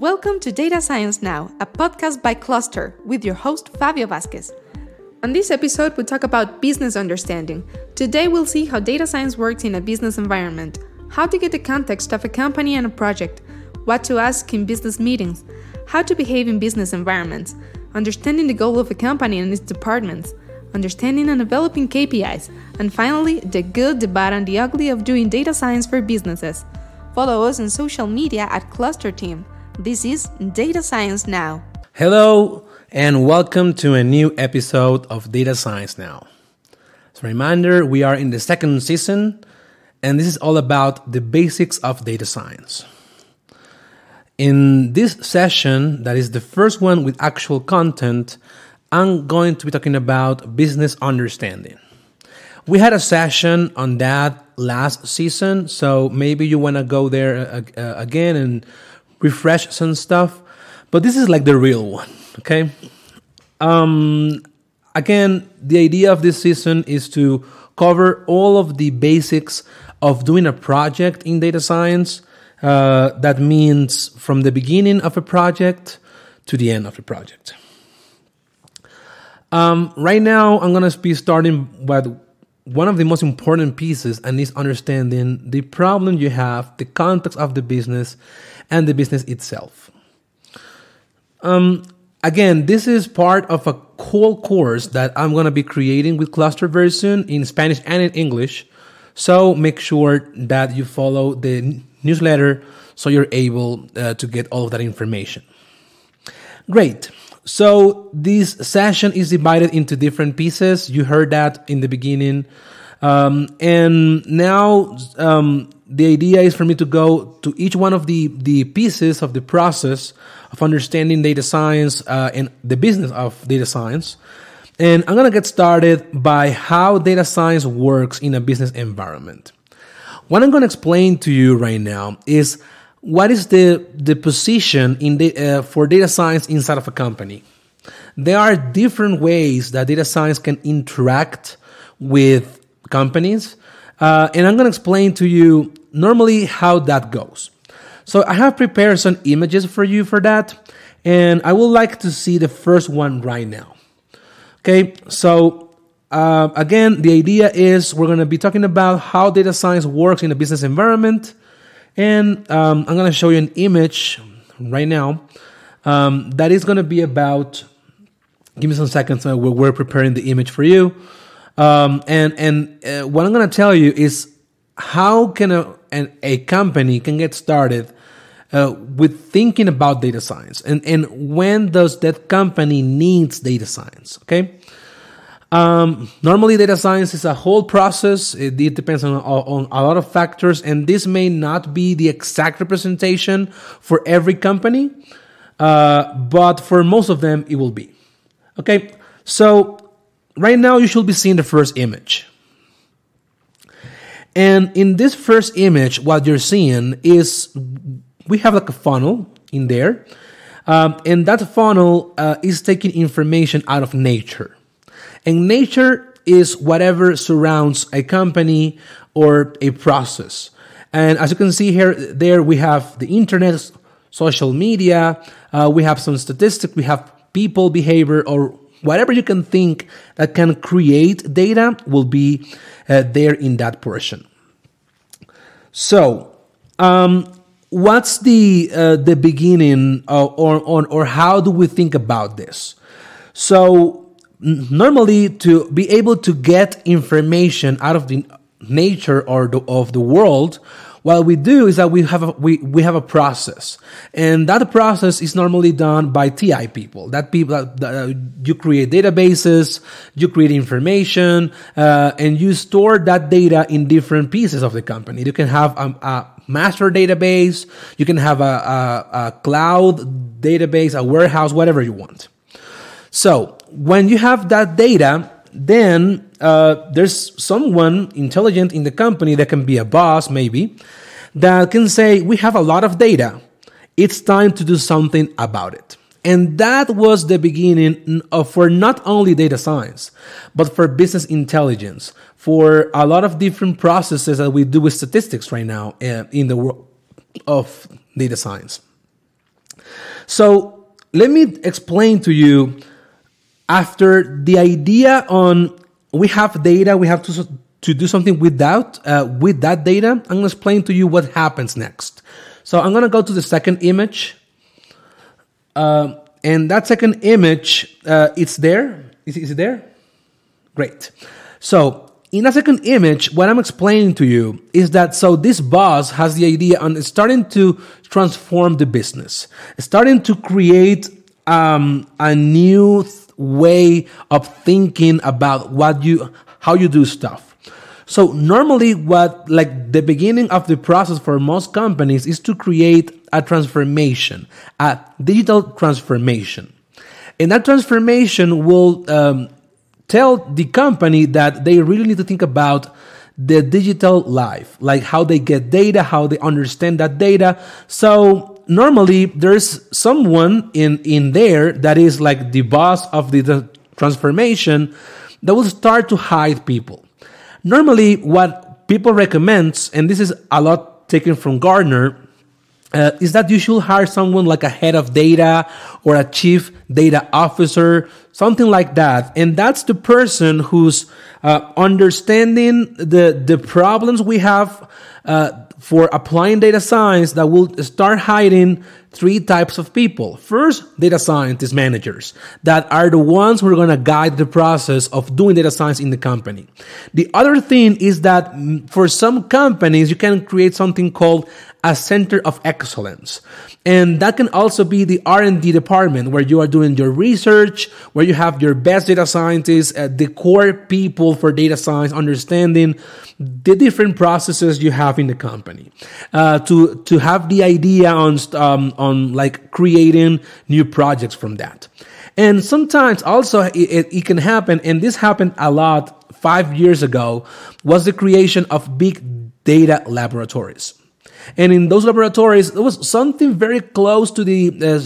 Welcome to Data Science Now, a podcast by Closter with your host Favio Vázquez. On this episode, we talk about business understanding. Today, we'll see how data science works in a business environment, how to get the context of a company and a project, what to ask in business meetings, how to behave in business environments, understanding the goal of a company and its departments, understanding and developing KPIs, and finally, the good, the bad, and the ugly of doing data science for businesses. Follow us on social media at Closter Team. This is Data Science Now. Hello, and welcome to a new episode of Data Science Now. As a reminder, we are in the second season, and this is all about the basics of data science. In this session, that is the first one with actual content, I'm going to be talking about business understanding. We had a session on that last season, so maybe you want to go there uh, uh, again and refresh some stuff. But this is like the real one, okay? Um, again, the idea of this season is to cover all of the basics of doing a project in data science. Uh, that means from the beginning of a project to the end of the project. Um, right now, I'm going to be starting with one of the most important pieces, and is understanding the problem you have, the context of the business, and the business itself. Um, again, this is part of a whole course that I'm going to be creating with Closter very soon in Spanish and in English. So make sure that you follow the newsletter so you're able uh, to get all of that information. Great. So this session is divided into different pieces. You heard that in the beginning. Um, and now um, the idea is for me to go to each one of the, the pieces of the process of understanding data science uh, and the business of data science. And I'm going to get started by how data science works in a business environment. What I'm going to explain to you right now is what is the, the position in the, uh, for data science inside of a company. There are different ways that data science can interact with companies. Uh, and I'm going to explain to you normally how that goes. So I have prepared some images for you for that. And I would like to see the first one right now. Okay, so uh, again, the idea is we're going to be talking about how data science works in a business environment. And um, I'm going to show you an image right now um, that is going to be about. Give me some seconds. Uh, we're, we're preparing the image for you. Um, and and uh, what I'm going to tell you is how can a, an, a company can get started uh, with thinking about data science and, and when does that company needs data science okay um, normally, data science is a whole process. It, it depends on, on, a lot of factors, and this may not be the exact representation for every company, uh, but for most of them, it will be. Okay, so right now you should be seeing the first image. And in this first image, what you're seeing is we have like a funnel in there, um, and that funnel uh, is taking information out of nature. And nature is whatever surrounds a company or a process. And as you can see here, there we have the internet, social media, uh, we have some statistics, we have people behavior or whatever you can think that can create data will be uh, there in that portion. So, um, what's the uh, the beginning of, or, or or how do we think about this? So normally to be able to get information out of the nature or the, of the world what we do is that we have a, we, we have a process. And that process is normally done by ti people. That people that, that uh, you create databases you create information uh, and you store that data in different pieces of the company. You can have a, a master database you can have a, a, a cloud database a warehouse whatever you want. So when you have that data, then uh, there's someone intelligent in the company that can be a boss, maybe, that can say, We have a lot of data. It's time to do something about it. And that was the beginning of, for not only data science, but for business intelligence, for a lot of different processes that we do with statistics right now uh, in the world of data science. So let me explain to you after the idea on we have data, we have to, to do something without, uh, with that data. I'm going to explain to you what happens next. So I'm going to go to the second image. Uh, and that second image, uh, it's there. Is, is it there? Great. So in a second image, what I'm explaining to you is that so this boss has the idea on starting to transform the business, starting to create um, a new way of thinking about what you, how you do stuff. So normally what like the beginning of the process for most companies is to create a transformation, a digital transformation. And that transformation will um, tell the company that they really need to think about the digital life, like how they get data, how they understand that data. So normally there's someone in, in there that is like the boss of the, the transformation that will start to hide people. Normally what people recommend, and this is a lot taken from Gartner, uh, is that you should hire someone like a head of data or a chief data officer, something like that. And that's the person who's uh, understanding the, the problems we have uh, for applying data science that will start hiding three types of people. First, data scientist managers that are the ones who are going to guide the process of doing data science in the company. The other thing is that mm, for some companies, you can create something called a center of excellence. And that can also be the R&D department where you are doing your research, where you have your best data scientists, uh, the core people for data science, understanding the different processes you have in the company, uh, to to have the idea on um, on like creating new projects from that. And sometimes also it, it, it can happen, and this happened a lot five years ago, was the creation of big data laboratories. And in those laboratories, there was something very close to the uh,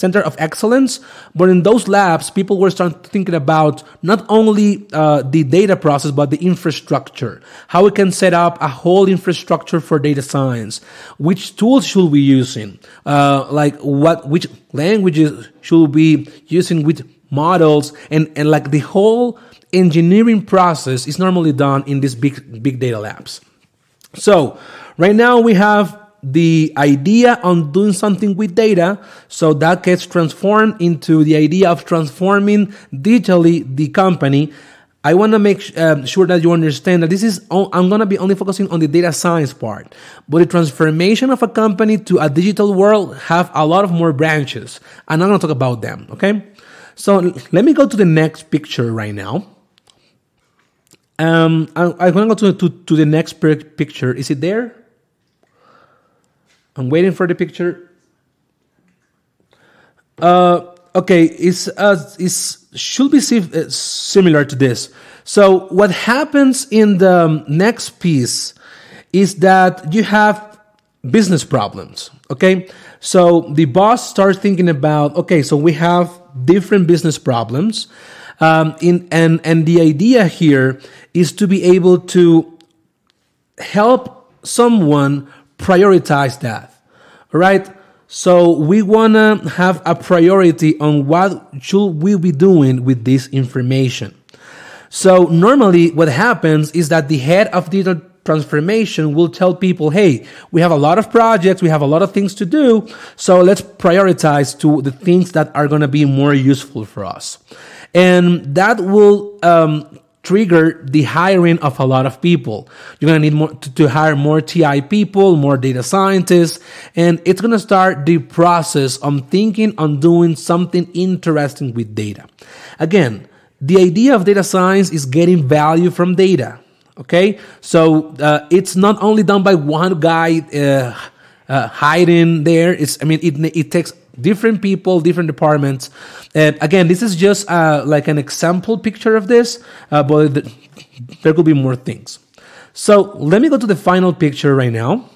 center of excellence. But in those labs, people were starting thinking about not only uh, the data process, but the infrastructure. How we can set up a whole infrastructure for data science. Which tools should we using? Uh, like what, which languages should we be using with models and, and like the whole engineering process is normally done in these big, big data labs. So right now we have the idea on doing something with data. So that gets transformed into the idea of transforming digitally the company. I want to make uh, sure that you understand that this is, I'm going to be only focusing on the data science part, but the transformation of a company to a digital world have a lot of more branches and I'm going to talk about them. Okay. So let me go to the next picture right now. Um, I, I'm going to go to, to, to the next picture. Is it there? I'm waiting for the picture. Uh, okay, it's uh, it's should be uh, similar to this. So what happens in the next piece is that you have business problems. Okay, so the boss starts thinking about okay, so we have different business problems. Um, in, and, and the idea here is to be able to help someone prioritize that. Right. So we want to have a priority on what should we be doing with this information. So normally what happens is that the head of digital transformation will tell people, Hey, we have a lot of projects. We have a lot of things to do. So let's prioritize to the things that are going to be more useful for us. And that will, um, trigger the hiring of a lot of people. You're going to need more to, to, hire more TI people, more data scientists, and it's going to start the process on thinking on doing something interesting with data. Again, the idea of data science is getting value from data. Okay, so uh, it's not only done by one guy uh, uh, hiding there. It's I mean it it takes different people, different departments. And again, this is just uh, like an example picture of this, uh, but the, there could be more things. So let me go to the final picture right now.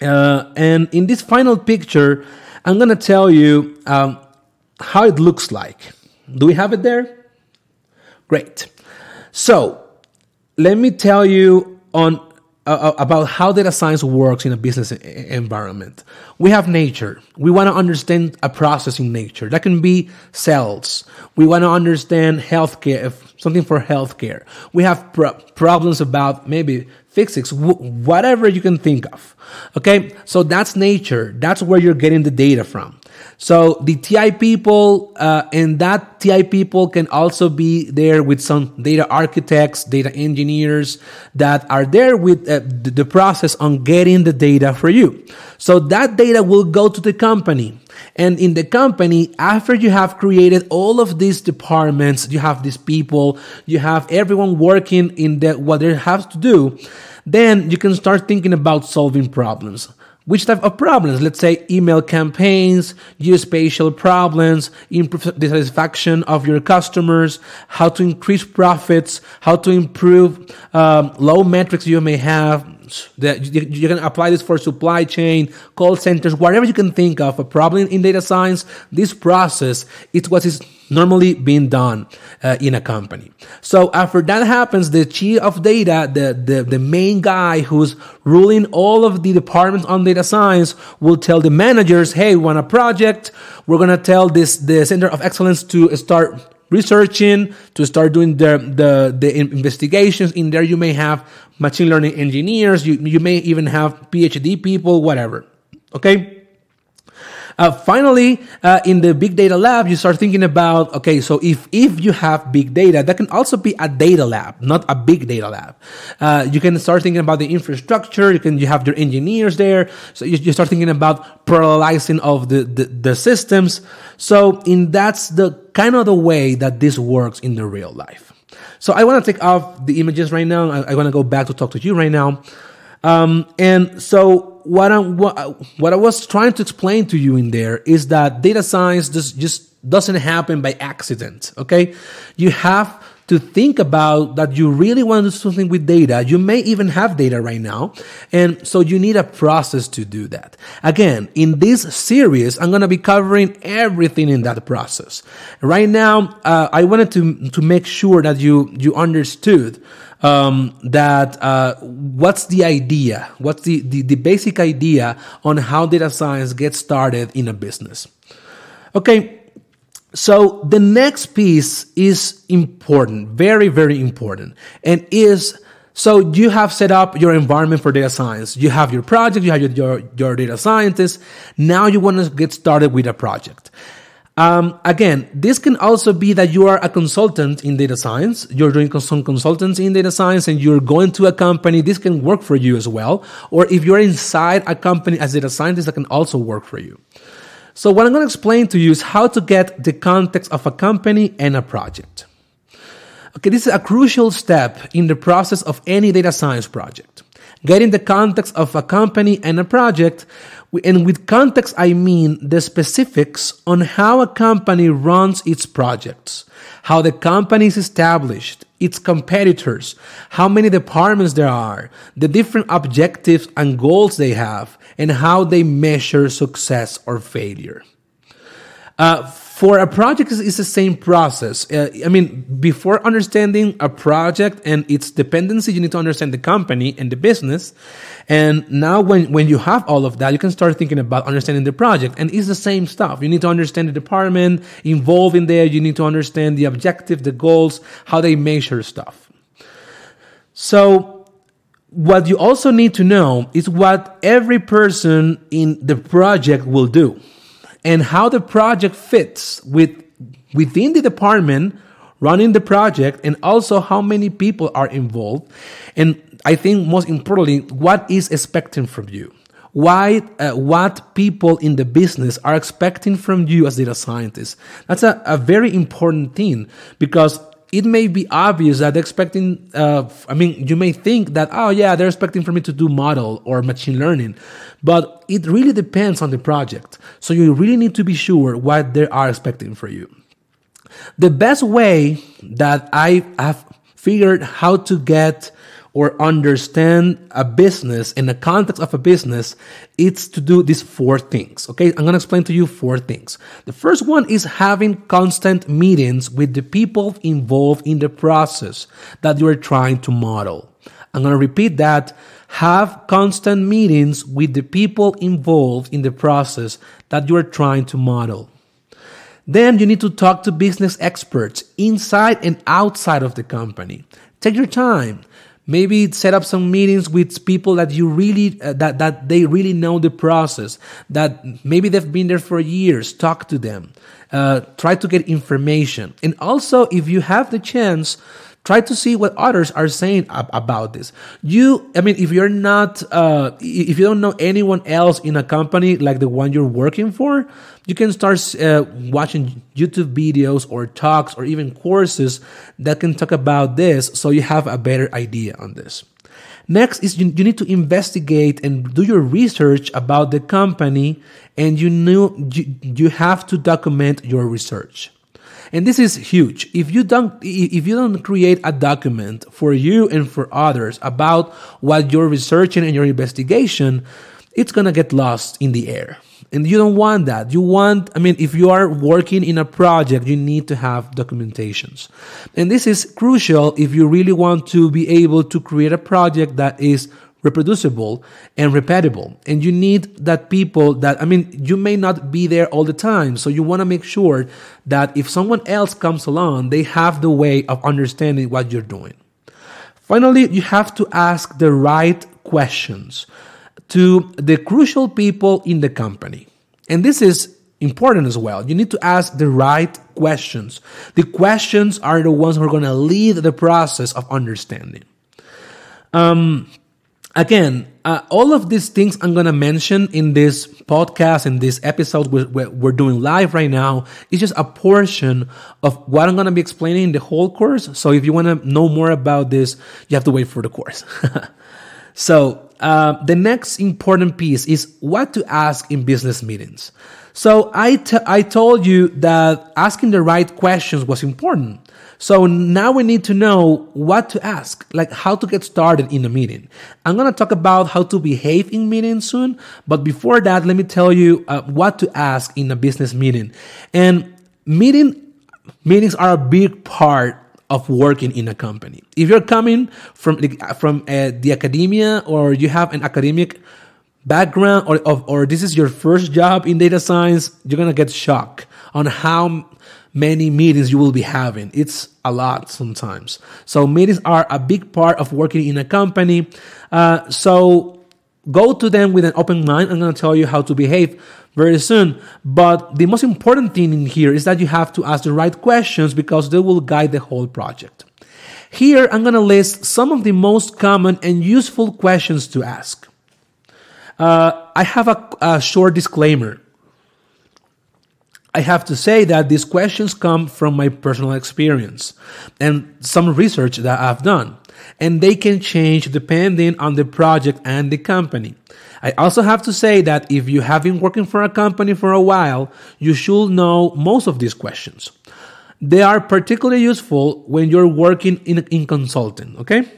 Uh, and in this final picture, I'm going to tell you um, how it looks like. Do we have it there? Great. So let me tell you on uh, about how data science works in a business environment. We have nature. We want to understand a process in nature. That can be cells. We want to understand healthcare, something for healthcare. We have pro- problems about maybe physics, whatever you can think of. Okay. So that's nature. That's where you're getting the data from. So the TI people uh, and that TI people can also be there with some data architects, data engineers that are there with uh, the process on getting the data for you. So that data will go to the company. And in the company, after you have created all of these departments, you have these people, you have everyone working in the, what they have to do, then you can start thinking about solving problems. Which type of problems? Let's say email campaigns, geospatial problems, improve the satisfaction of your customers, how to increase profits, how to improve um, low metrics you may have, that you can apply this for supply chain, call centers, whatever you can think of a problem in data science. This process is what is normally being done uh, in a company. So after that happens, the chief of data, the, the, the main guy who's ruling all of the departments on data science will tell the managers, hey, we want a project. We're going to tell this, the center of excellence to start researching, to start doing the, the, the investigations. In there, you may have machine learning engineers. You, you may even have PhD people, whatever. Okay. Uh, finally, uh, in the big data lab, you start thinking about okay, so if if you have big data, that can also be a data lab, not a big data lab. Uh, you can start thinking about the infrastructure. You can you have your engineers there, so you, you start thinking about parallelizing of the, the the systems. So in that's the kind of the way that this works in the real life. So I want to take off the images right now. I, I want to go back to talk to you right now. Um, and so what I what, what I was trying to explain to you in there is that data science just just doesn't happen by accident. Okay, you have to think about that you really want to do something with data. You may even have data right now. And so you need a process to do that. Again, in this series, I'm going to be covering everything in that process. Right now, uh, I wanted to, to make sure that you, you understood um, that uh, what's the idea? What's the, the, the basic idea on how data science gets started in a business? Okay, so the next piece is important, very, very important, and is so you have set up your environment for data science. You have your project, you have your, your, your data scientist. Now you want to get started with a project. Um, again, this can also be that you are a consultant in data science. You're doing some consultancy in data science and you're going to a company. This can work for you as well. Or if you're inside a company as a data scientist, that can also work for you. So what I'm going to explain to you is how to get the context of a company and a project. Okay, this is a crucial step in the process of any data science project. Getting the context of a company and a project, and with context I mean the specifics on how a company runs its projects, how the company is established, its competitors, how many departments there are, the different objectives and goals they have, and how they measure success or failure. Uh, for a project, it's the same process. Uh, I mean, before understanding a project and its dependency, you need to understand the company and the business. And now when, when you have all of that, you can start thinking about understanding the project. And it's the same stuff. You need to understand the department involved in there. You need to understand the objective, the goals, how they measure stuff. So what you also need to know is what every person in the project will do and how the project fits with within the department running the project and also how many people are involved and I think most importantly, what is expecting from you? Why, uh, what people in the business are expecting from you as data scientists? That's a, a very important thing because it may be obvious that expecting, uh, I mean, you may think that, oh yeah, they're expecting for me to do model or machine learning, but it really depends on the project. So you really need to be sure what they are expecting for you. The best way that I have figured how to get or understand a business in the context of a business, it's to do these four things. Okay, I'm gonna explain to you four things. The first one is having constant meetings with the people involved in the process that you are trying to model. I'm gonna repeat that Have constant meetings with the people involved in the process that you are trying to model. Then you need to talk to business experts inside and outside of the company. Take your time. Maybe set up some meetings with people that you really uh, that that they really know the process. That maybe they've been there for years. Talk to them. Uh, try to get information. And also, if you have the chance, try to see what others are saying ab- about this you i mean if you're not uh, if you don't know anyone else in a company like the one you're working for you can start uh, watching youtube videos or talks or even courses that can talk about this so you have a better idea on this Next is you, you, need to investigate and do your research about the company and you know you, you have to document your research. And this is huge. If you don't, if you don't create a document for you and for others about what you're researching and your investigation, it's going to get lost in the air. And you don't want that. You want, I mean, if you are working in a project, you need to have documentations. And this is crucial if you really want to be able to create a project that is reproducible and repeatable. And you need that people that, I mean, you may not be there all the time. So you want to make sure that if someone else comes along, they have the way of understanding what you're doing. Finally, you have to ask the right questions to the crucial people in the company. And this is important as well. You need to ask the right questions. The questions are the ones who are going to lead the process of understanding. Um, again, uh, all of these things I'm going to mention in this podcast, in this episode we're, we're doing live right now, is just a portion of what I'm going to be explaining in the whole course. So if you want to know more about this, you have to wait for the course. so uh, the next important piece is what to ask in business meetings. So I, t- I told you that asking the right questions was important. So now we need to know what to ask, like how to get started in a meeting. I'm going to talk about how to behave in meetings soon, but before that, let me tell you uh, what to ask in a business meeting. And meeting meetings are a big part of working in a company. If you're coming from from uh, the academia or you have an academic background or, or this is your first job in data science, you're gonna get shocked on how many meetings you will be having. It's a lot sometimes. So meetings are a big part of working in a company. Uh, so go to them with an open mind. I'm to tell you how to behave very soon. But the most important thing in here is that you have to ask the right questions because they will guide the whole project. Here, I'm to list some of the most common and useful questions to ask. Uh, I have a, a short disclaimer. I have to say that these questions come from my personal experience and some research that I've done, and they can change depending on the project and the company. I also have to say that if you have been working for a company for a while, you should know most of these questions. They are particularly useful when you're working in, in consulting, okay?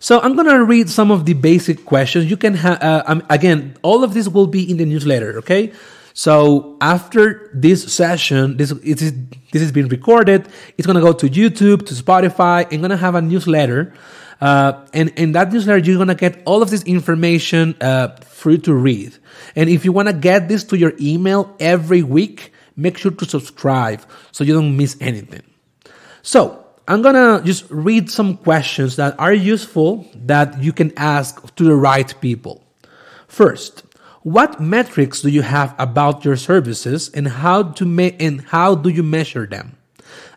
So I'm gonna read some of the basic questions. You can have, uh, um, again, all of this will be in the newsletter, okay? So after this session, this it is this is being recorded. It's gonna go to YouTube, to Spotify, and gonna have a newsletter. Uh, and in that newsletter, you're gonna get all of this information uh, free to read. And if you wanna get this to your email every week, make sure to subscribe so you don't miss anything. So I'm gonna just read some questions that are useful that you can ask to the right people. First, what metrics do you have about your services and how to ma- and how do you measure them?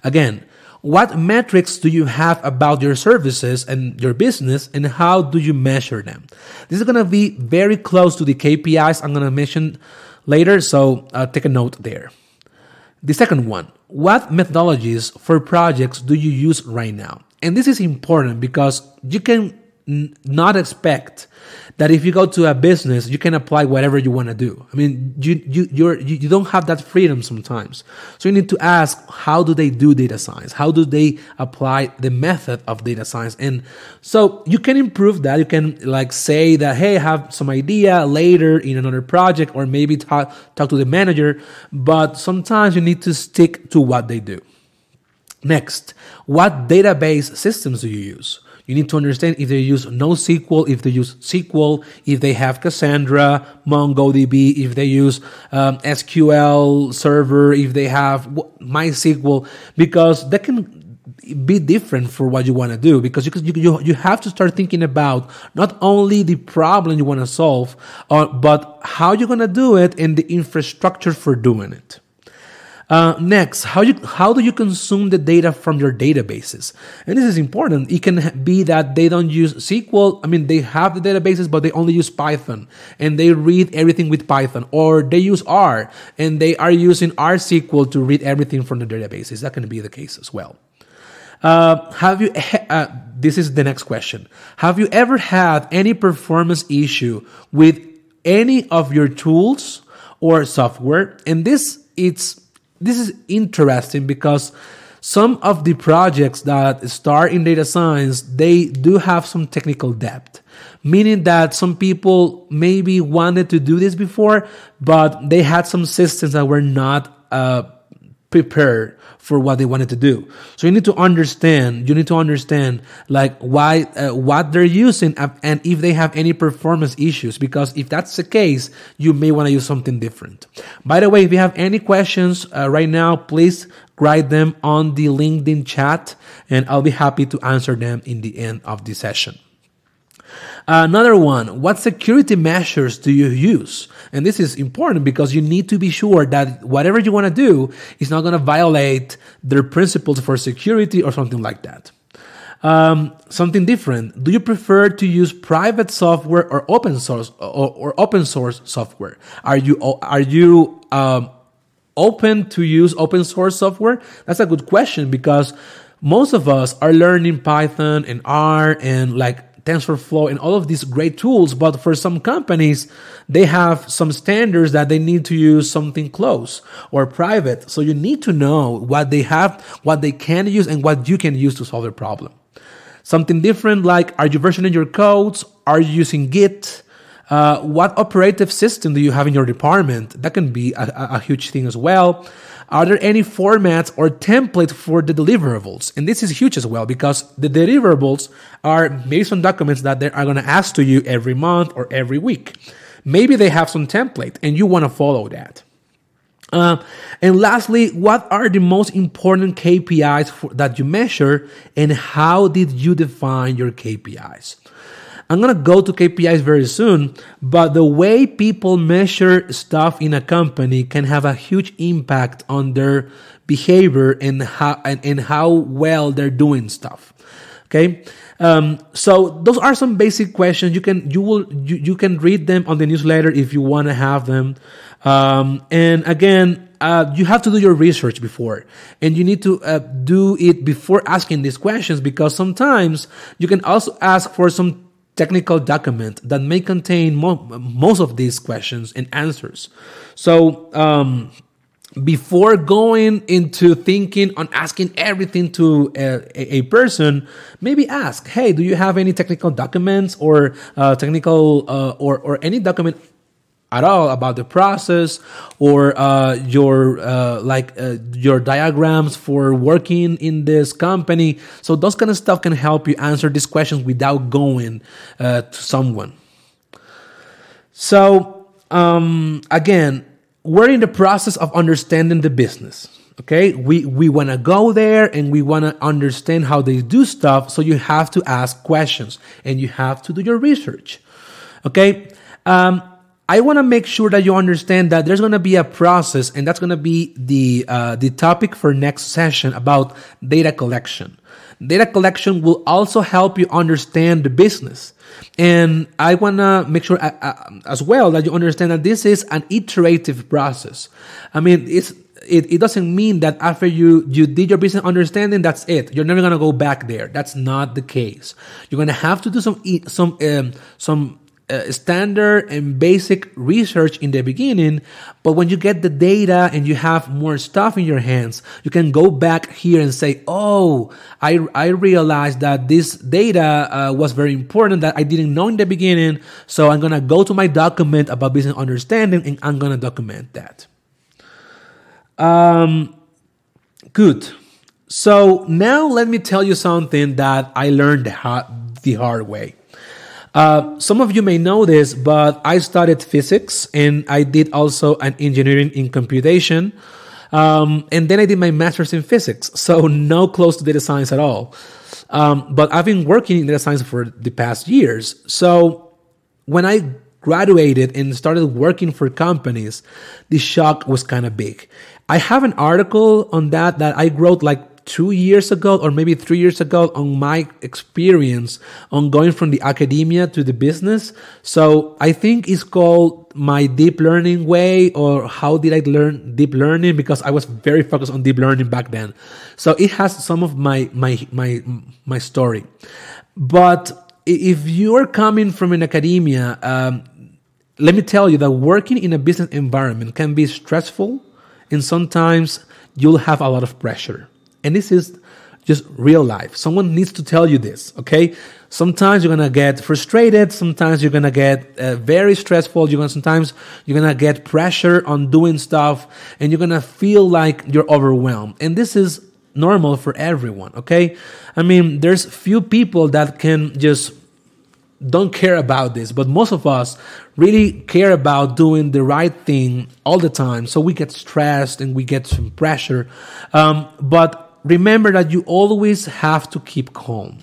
Again, what metrics do you have about your services and your business and how do you measure them? This is to be very close to the KPIs I'm to mention later, so uh, take a note there. The second one, what methodologies for projects do you use right now? And this is important because you can n- not expect that if you go to a business, you can apply whatever you want to do. I mean, you, you, you're, you, don't have that freedom sometimes. So you need to ask, how do they do data science? How do they apply the method of data science? And so you can improve that. You can like say that, hey, I have some idea later in another project or maybe talk, talk to the manager. But sometimes you need to stick to what they do. Next, what database systems do you use? You need to understand if they use NoSQL, if they use SQL, if they have Cassandra, MongoDB, if they use um, SQL Server, if they have MySQL, because that can be different for what you want to do because you, you, you have to start thinking about not only the problem you want to solve, uh, but how you're going to do it and the infrastructure for doing it. Uh, next, how you how do you consume the data from your databases? And this is important. It can be that they don't use SQL. I mean, they have the databases, but they only use Python, and they read everything with Python, or they use R and they are using R SQL to read everything from the databases. That can be the case as well. Uh, have you? Uh, this is the next question. Have you ever had any performance issue with any of your tools or software? And this it's this is interesting because some of the projects that start in data science they do have some technical debt meaning that some people maybe wanted to do this before but they had some systems that were not uh, prepared for what they wanted to do. So you need to understand, you need to understand like why, uh, what they're using and if they have any performance issues. Because if that's the case, you may want to use something different. By the way, if you have any questions uh, right now, please write them on the LinkedIn chat and I'll be happy to answer them in the end of the session. Another one, what security measures do you use? And this is important because you need to be sure that whatever you want to do is not going to violate their principles for security or something like that. Um, something different. Do you prefer to use private software or open source or, or open source software? Are you are you um, open to use open source software? That's a good question because most of us are learning Python and R and like TensorFlow and all of these great tools, but for some companies, they have some standards that they need to use something close or private. So you need to know what they have, what they can use, and what you can use to solve their problem. Something different like are you versioning your codes? Are you using Git? Uh, what operative system do you have in your department? That can be a, a, a huge thing as well. Are there any formats or templates for the deliverables? And this is huge as well because the deliverables are based on documents that they are going to ask to you every month or every week. Maybe they have some template and you want to follow that. Uh, and lastly, what are the most important KPIs for, that you measure and how did you define your KPIs? I'm going to go to KPIs very soon, but the way people measure stuff in a company can have a huge impact on their behavior and how, and, and how well they're doing stuff. Okay. Um, so those are some basic questions. You can, you will, you, you can read them on the newsletter if you want to have them. Um, and again, uh, you have to do your research before and you need to uh, do it before asking these questions because sometimes you can also ask for some technical document that may contain mo- most of these questions and answers. So, um, before going into thinking on asking everything to a, a, person, maybe ask, "Hey, do you have any technical documents or uh, technical uh, or or any document at all about the process or uh, your uh, like uh, your diagrams for working in this company. So those kind of stuff can help you answer these questions without going uh, to someone. So um, again we're in the process of understanding the business okay? We we want to go there and we want to understand how they do stuff so you have to ask questions and you have to do your research okay? Um, I want to make sure that you understand that there's going to be a process, and that's going to be the uh, the topic for next session about data collection. Data collection will also help you understand the business, and I want to make sure uh, uh, as well that you understand that this is an iterative process. I mean, it's it, it doesn't mean that after you you did your business understanding that's it you're never going to go back there that's not the case you're going to have to do some some um, some uh, standard and basic research in the beginning, but when you get the data and you have more stuff in your hands, you can go back here and say, "Oh, I I realized that this data uh, was very important that I didn't know in the beginning, so I'm gonna go to my document about business understanding and I'm gonna document that." Um, good. So now let me tell you something that I learned the hard way. Uh, some of you may know this, but I studied physics and I did also an engineering in computation. Um, and then I did my master's in physics, so no close to data science at all. Um, but I've been working in data science for the past years. So when I graduated and started working for companies, the shock was kind of big. I have an article on that that I wrote like two years ago or maybe three years ago on my experience on going from the academia to the business. So I think it's called my deep learning way or how did I learn deep learning because I was very focused on deep learning back then. So it has some of my, my, my, my story. But if you're coming from an academia, um, let me tell you that working in a business environment can be stressful and sometimes you'll have a lot of pressure. And this is just real life. Someone needs to tell you this, okay? Sometimes you're gonna get frustrated. Sometimes you're gonna get uh, very stressful. You're gonna sometimes you're gonna get pressure on doing stuff, and you're gonna feel like you're overwhelmed. And this is normal for everyone, okay? I mean, there's few people that can just don't care about this, but most of us really care about doing the right thing all the time. So we get stressed and we get some pressure. Um, but remember that you always have to keep calm.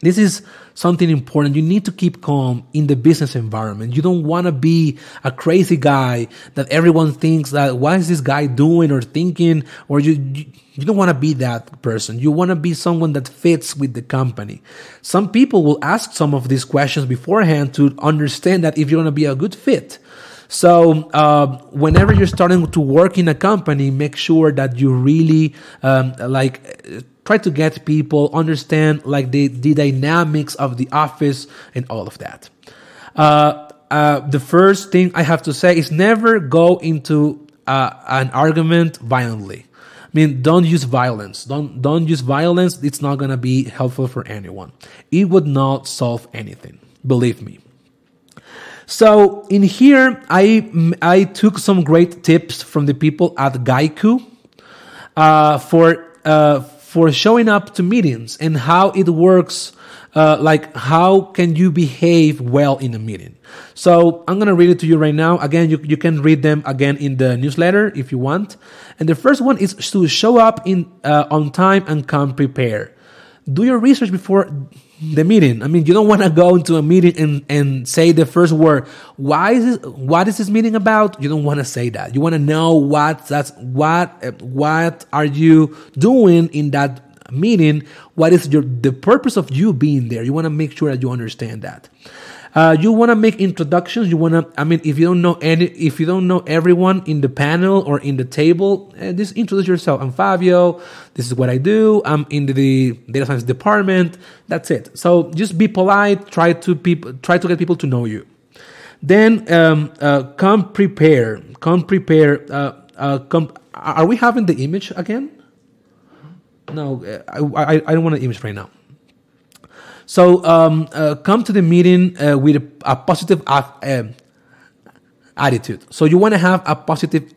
This is something important. You need to keep calm in the business environment. You don't want to be a crazy guy that everyone thinks that what is this guy doing or thinking, or you, you, don't want to be that person. You want to be someone that fits with the company. Some people will ask some of these questions beforehand to understand that if you're going to be a good fit. So uh, whenever you're starting to work in a company, make sure that you really um, like try to get people understand like the, the dynamics of the office and all of that. Uh, uh, the first thing I have to say is never go into uh, an argument violently. I mean, don't use violence. Don't don't use violence. It's not gonna be helpful for anyone. It would not solve anything. Believe me. So in here, I I took some great tips from the people at Gaiku uh, for uh, for showing up to meetings and how it works. Uh, like how can you behave well in a meeting. So i'm to read it to you right now. Again you, you can read them again in the newsletter if you want. And the first one is to show up in uh, on time and come prepared. Do your research before the meeting. I mean, you don't want to go into a meeting and, and say the first word. Why is this, what is this meeting about? You don't want to say that. You want to know what that's what eh, what are you doing in that meeting? What is your the purpose of you being there? You want to make sure that you understand that. Uh, you want to make introductions. You want to, I mean, if you don't know any, if you don't know everyone in the panel or in the table, uh, just introduce yourself. I'm Favio. This is what I do. I'm in the data science department. That's it. So just be polite. Try to people, try to get people to know you. Then um, uh, come prepare. Come prepare. Uh, uh, come. Are we having the image again? No, I, I, I don't want an image right now. So um, uh, come to the meeting uh, with a, positive uh, attitude. So you want to have a positive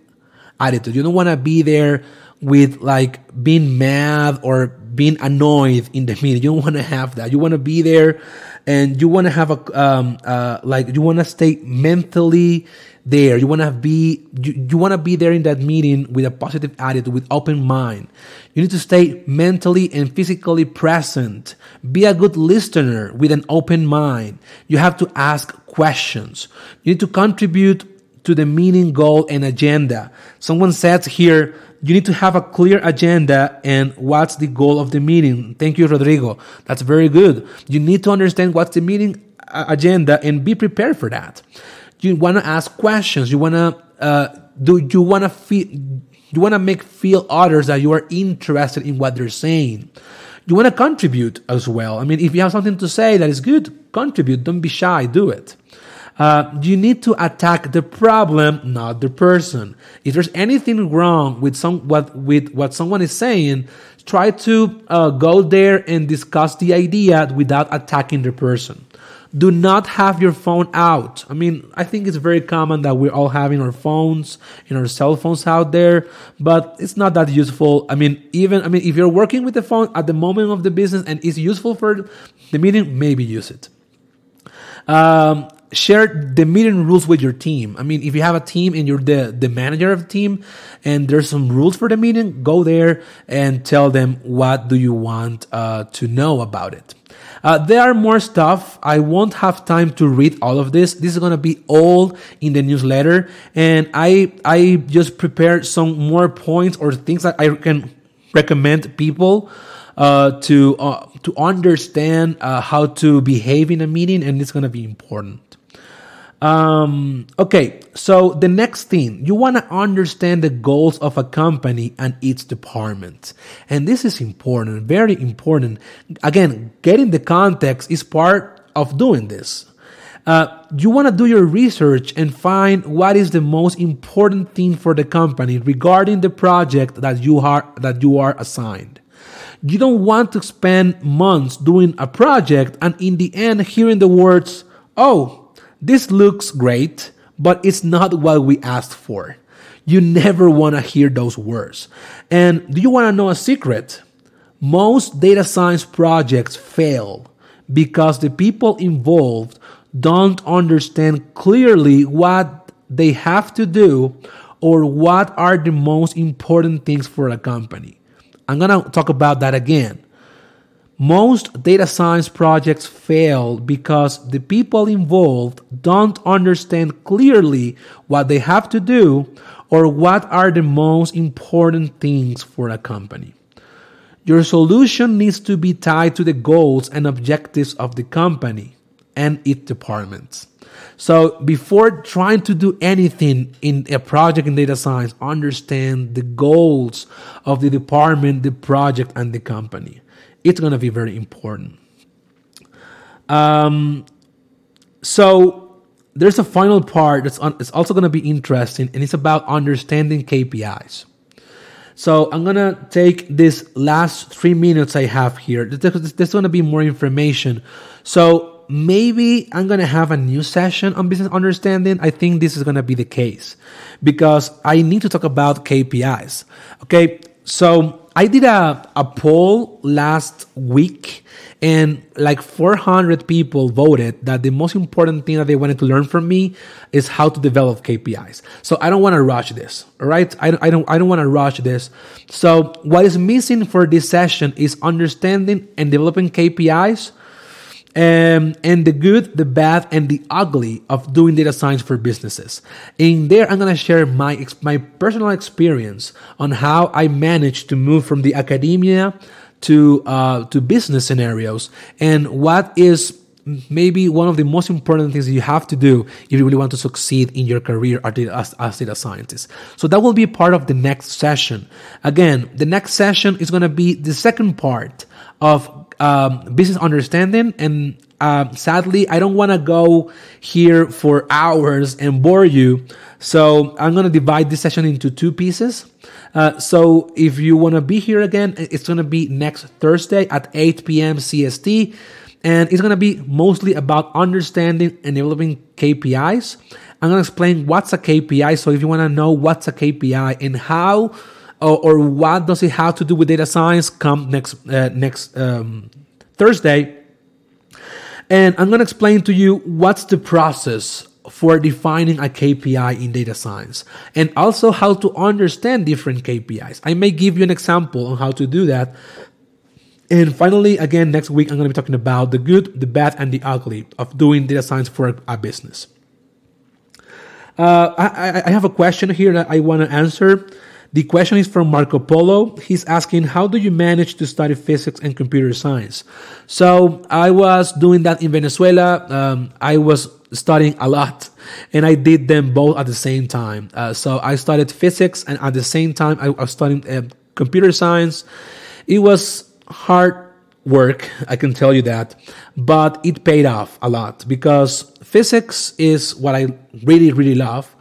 attitude. You don't want to be there with like being mad or being annoyed in the meeting. You don't want to have that. You want to be there and you want to have a um, uh, like you want to stay mentally there. You want to be you, you want to be there in that meeting with a positive attitude, with open mind. You need to stay mentally and physically present. Be a good listener with an open mind. You have to ask questions. You need to contribute to the meeting goal and agenda. Someone says here, you need to have a clear agenda and what's the goal of the meeting. Thank you, Rodrigo. That's very good. You need to understand what's the meeting uh, agenda and be prepared for that. You want to ask questions. You want to uh, do. You want to feel. You want to make feel others that you are interested in what they're saying. You want to contribute as well. I mean, if you have something to say that is good, contribute. Don't be shy. Do it. Uh, you need to attack the problem, not the person. If there's anything wrong with some what with what someone is saying, try to uh, go there and discuss the idea without attacking the person. do not have your phone out. I mean, I think it's very common that we're all having our phones and our cell phones out there, but it's not that useful. I mean, even, I mean, if you're working with the phone at the moment of the business and it's useful for the meeting, maybe use it. Um, share the meeting rules with your team. I mean, if you have a team and you're the, the manager of the team and there's some rules for the meeting, go there and tell them what do you want uh, to know about it. Uh, there are more stuff. I won't have time to read all of this. This is going to be all in the newsletter. And I, I just prepared some more points or things that I can recommend people uh, to uh, to understand uh, how to behave in a meeting, and it's going to be important. Um, okay, so the next thing, you want to understand the goals of a company and its department. And this is important, very important. Again, getting the context is part of doing this. Uh, you want to do your research and find what is the most important thing for the company regarding the project that you are that you are assigned. You don't want to spend months doing a project and in the end hearing the words, "Oh, this looks great, but it's not what we asked for. You never want to hear those words. And do you want to know a secret? Most data science projects fail because the people involved don't understand clearly what they have to do or what are the most important things for a company. I'm going to talk about that again. Most data science projects fail because the people involved don't understand clearly what they have to do or what are the most important things for a company. Your solution needs to be tied to the goals and objectives of the company and its departments. So before trying to do anything in a project in data science, understand the goals of the department, the project, and the company it's going to be very important. Um, so there's a final part that's it's also going to be interesting, and it's about understanding KPIs. So I'm gonna take this last three minutes I have here. There's, there's gonna be more information. So maybe I'm gonna have a new session on business understanding. I think this is gonna be the case because I need to talk about KPIs. Okay, so I did a, a poll last week and like 400 people voted that the most important thing that they wanted to learn from me is how to develop KPIs. So I don't want to rush this. All right. I, I don't, I don't want to rush this. So what is missing for this session is understanding and developing KPIs um, and the good, the bad, and the ugly of doing data science for businesses. In there, I'm gonna share my my personal experience on how I managed to move from the academia to uh, to business scenarios, and what is maybe one of the most important things you have to do if you really want to succeed in your career as, as data scientist. So that will be part of the next session. Again, the next session is going to be the second part of um, business understanding. And uh, sadly, I don't want to go here for hours and bore you. So I'm going to divide this session into two pieces. Uh, so if you want to be here again, it's going to be next Thursday at 8 p.m. CST. And it's going to be mostly about understanding and developing KPIs. I'm going to explain what's a KPI. So if you want to know what's a KPI and how or, or, what does it have to do with data science come next uh, next um, Thursday. And I'm going to explain to you what's the process for defining a KPI in data science and also how to understand different KPIs. I may give you an example on how to do that. And finally, again, next week, I'm going to be talking about the good, the bad, and the ugly of doing data science for a business. Uh, I, I have a question here that I want to answer. The question is from Marco Polo. He's asking, how do you manage to study physics and computer science? So I was doing that in Venezuela. Um, I was studying a lot and I did them both at the same time. Uh, so I studied physics and at the same time I, was studying uh, computer science. It was hard work, I can tell you that, but it paid off a lot because physics is what I really, really love.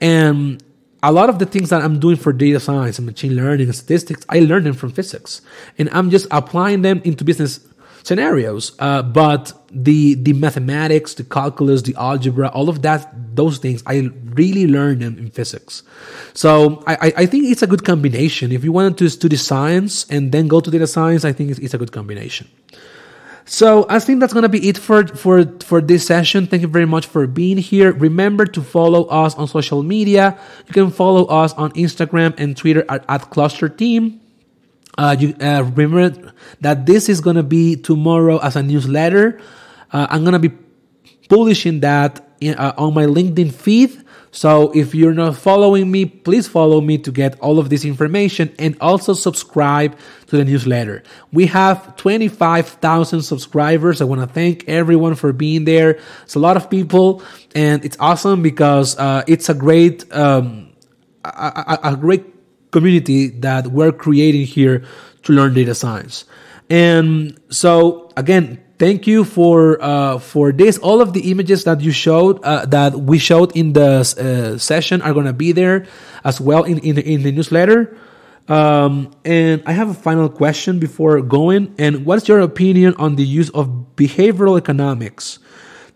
And a lot of the things that I'm doing for data science and machine learning and statistics, I learned them from physics. And I'm just applying them into business scenarios. Uh, but the the mathematics, the calculus, the algebra, all of that, those things, I really learned them in physics. So I, I think it's a good combination. If you wanted to study science and then go to data science, I think it's, it's a good combination. So I think that's gonna be it for for for this session. Thank you very much for being here. Remember to follow us on social media. You can follow us on Instagram and Twitter at, at Closter Team. Uh, you uh, remember that this is gonna be tomorrow as a newsletter. Uh, I'm gonna be publishing that in, uh, on my LinkedIn feed. So if you're not following me, please follow me to get all of this information and also subscribe to the newsletter. We have 25,000 subscribers. I want to thank everyone for being there. It's a lot of people and it's awesome because uh, it's a great, um, a, a, a great community that we're creating here to learn data science. And so again, thank you for uh, for this. All of the images that you showed uh, that we showed in the uh, session are gonna be there as well in in, in the newsletter. Um, and I have a final question before going. And what's your opinion on the use of behavioral economics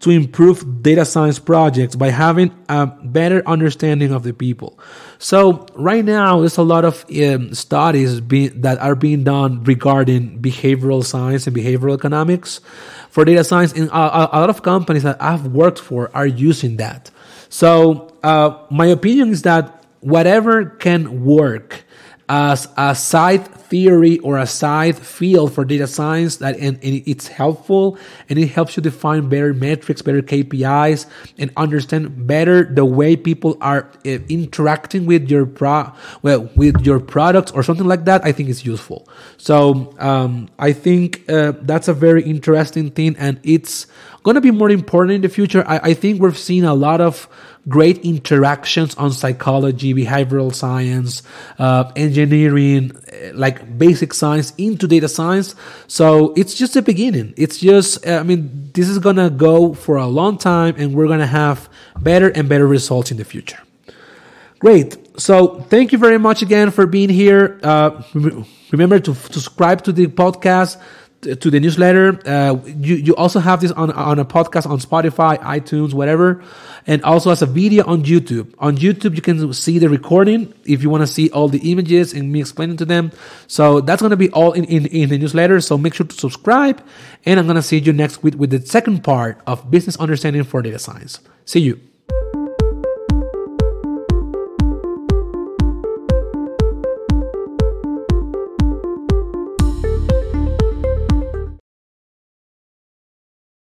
to improve data science projects by having a better understanding of the people. So right now, there's a lot of um, studies being, that are being done regarding behavioral science and behavioral economics for data science. And a, a lot of companies that I've worked for are using that. So uh, my opinion is that whatever can work as a side theory or a side field for data science that and, and, it's helpful and it helps you define better metrics better kpis and understand better the way people are uh, interacting with your pro well with your products or something like that i think it's useful. So um, i think uh, that's a very interesting thing and it's going to be more important in the future I, I think we've seen a lot of great interactions on psychology, behavioral science, uh, engineering, uh, like basic science into data science. So it's just the beginning. It's just, uh, I mean, this is going to go for a long time and we're going to have better and better results in the future. Great. So thank you very much again for being here. Uh, remember to subscribe to the podcast to the newsletter. Uh, you you also have this on on a podcast on Spotify, iTunes, whatever, and also as a video on YouTube. On YouTube, you can see the recording if you want to see all the images and me explaining to them. So that's gonna be all in, in in the newsletter. So make sure to subscribe, and I'm gonna see you next week with the second part of business understanding for data science. See you.